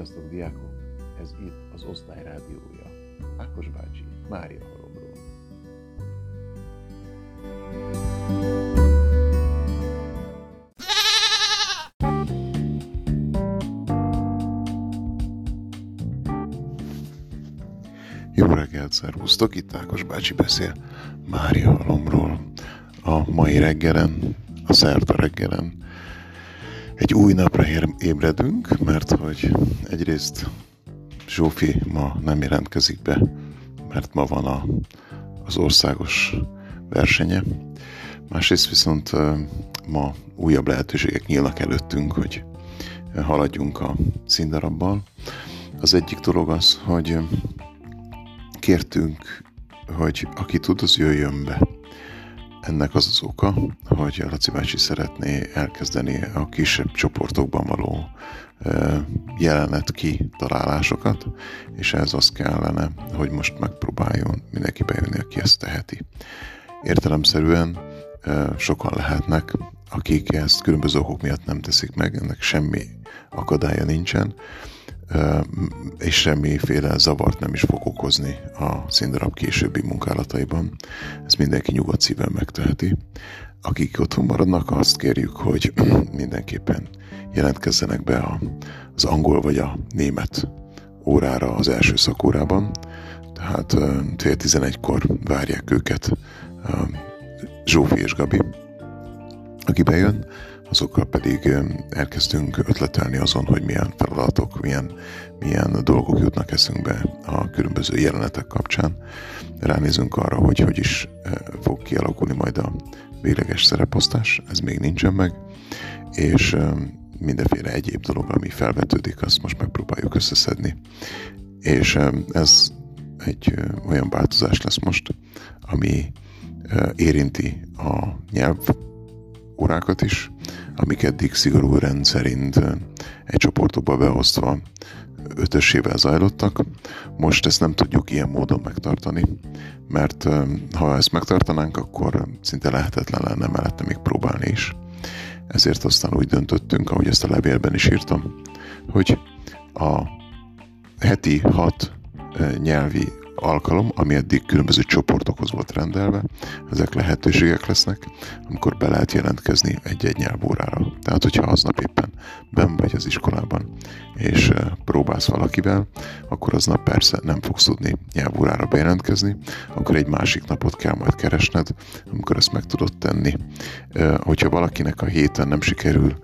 Sziasztok, diákok! Ez itt az osztály rádiója. Ákos bácsi, Mária halomról. Jó reggelt, szervusztok! Itt Ákos bácsi beszél Mária halomról. A mai reggelen, a szerda reggelen egy új napra ébredünk, mert hogy egyrészt Zsófi ma nem jelentkezik be, mert ma van a, az országos versenye. Másrészt viszont ma újabb lehetőségek nyílnak előttünk, hogy haladjunk a színdarabbal. Az egyik dolog az, hogy kértünk, hogy aki tud, az jöjjön be ennek az az oka, hogy Laci bácsi szeretné elkezdeni a kisebb csoportokban való jelenet kitalálásokat, és ez az kellene, hogy most megpróbáljon mindenki bejönni, aki ezt teheti. Értelemszerűen sokan lehetnek, akik ezt különböző okok miatt nem teszik meg, ennek semmi akadálya nincsen, és semmiféle zavart nem is fog okozni a színdarab későbbi munkálataiban. Ezt mindenki nyugodt szíven megteheti. Akik otthon maradnak, azt kérjük, hogy mindenképpen jelentkezzenek be az angol vagy a német órára az első szakórában, tehát fél tizenegykor várják őket Zsófi és Gabi, aki bejön, azokkal pedig elkezdünk ötletelni azon, hogy milyen feladatok, milyen, milyen dolgok jutnak eszünkbe a különböző jelenetek kapcsán. Ránézünk arra, hogy hogy is fog kialakulni majd a végleges szereposztás, ez még nincsen meg, és mindenféle egyéb dolog, ami felvetődik, azt most megpróbáljuk összeszedni. És ez egy olyan változás lesz most, ami érinti a nyelv órákat is, amik eddig szigorú rendszerint egy csoportokba beosztva ötösével zajlottak. Most ezt nem tudjuk ilyen módon megtartani, mert ha ezt megtartanánk, akkor szinte lehetetlen lenne mellette még próbálni is. Ezért aztán úgy döntöttünk, ahogy ezt a levélben is írtam, hogy a heti hat nyelvi alkalom, ami eddig különböző csoportokhoz volt rendelve, ezek lehetőségek lesznek, amikor be lehet jelentkezni egy-egy nyelvórára. Tehát, hogyha aznap éppen ben vagy az iskolában, és próbálsz valakivel, akkor aznap persze nem fogsz tudni nyelvórára bejelentkezni, akkor egy másik napot kell majd keresned, amikor ezt meg tudod tenni. Hogyha valakinek a héten nem sikerül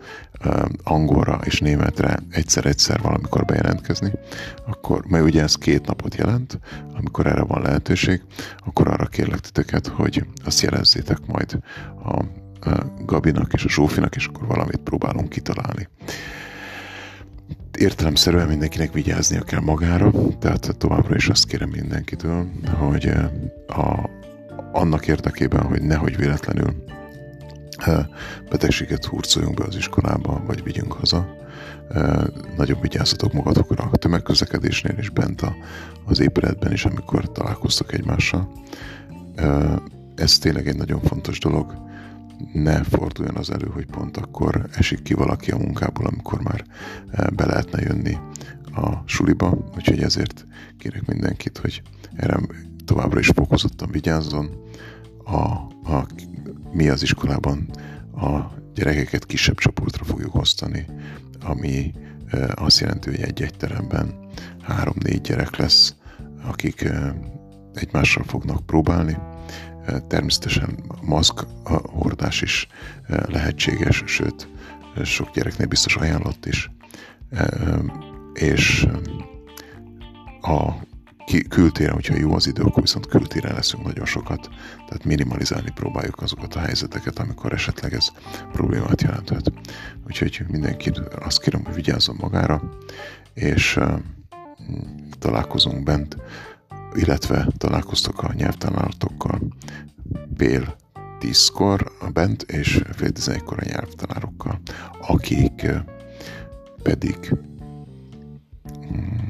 angolra és németre egyszer-egyszer valamikor bejelentkezni, akkor, mert ugye ez két napot jelent, amikor erre van lehetőség, akkor arra kérlek titeket, hogy azt jelezzétek majd a, Gabinak és a Zsófinak, és akkor valamit próbálunk kitalálni. Értelemszerűen mindenkinek vigyáznia kell magára, tehát továbbra is azt kérem mindenkitől, hogy a, annak érdekében, hogy nehogy véletlenül betegséget hurcoljunk be az iskolába, vagy vigyünk haza. Nagyobb vigyázzatok magatokra a tömegközlekedésnél és bent a, az épületben is, amikor találkoztok egymással. Ez tényleg egy nagyon fontos dolog. Ne forduljon az elő, hogy pont akkor esik ki valaki a munkából, amikor már be lehetne jönni a suliba, úgyhogy ezért kérek mindenkit, hogy erre továbbra is fokozottan vigyázzon. A, a mi az iskolában a gyerekeket kisebb csoportra fogjuk osztani, ami azt jelenti, hogy egy-egy teremben három-négy gyerek lesz, akik egymással fognak próbálni. Természetesen maszk hordás is lehetséges, sőt, sok gyereknél biztos ajánlott is. És a kültéren, hogyha jó az idő, akkor viszont kültéren leszünk nagyon sokat, tehát minimalizálni próbáljuk azokat a helyzeteket, amikor esetleg ez problémát jelenthet. Úgyhogy mindenki azt kérem, hogy vigyázzon magára, és uh, találkozunk bent, illetve találkoztok a nyelvtanáratokkal fél tízkor bent, és fél tizenegykor a nyelvtanárokkal, akik uh, pedig ha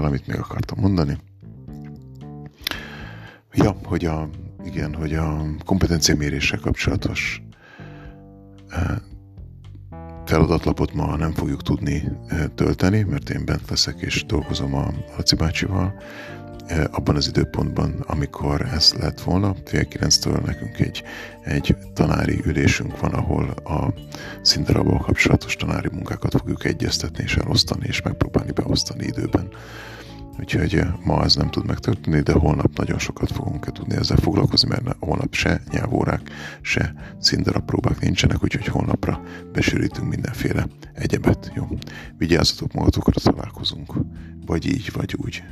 valamit még akartam mondani. Ja, hogy a, igen, hogy a kompetenciaméréssel kapcsolatos feladatlapot ma nem fogjuk tudni tölteni, mert én bent leszek és dolgozom a Laci bácsival, abban az időpontban, amikor ez lett volna, fél kilenctől nekünk egy, egy tanári ülésünk van, ahol a színdarabban kapcsolatos tanári munkákat fogjuk egyeztetni és elosztani, és megpróbálni beosztani időben. Úgyhogy ma ez nem tud megtörténni, de holnap nagyon sokat fogunk tudni ezzel foglalkozni, mert holnap se nyelvórák, se színdarab próbák nincsenek, úgyhogy holnapra besűrítünk mindenféle egyebet. Jó, vigyázzatok magatokra, találkozunk. Vagy így, vagy úgy.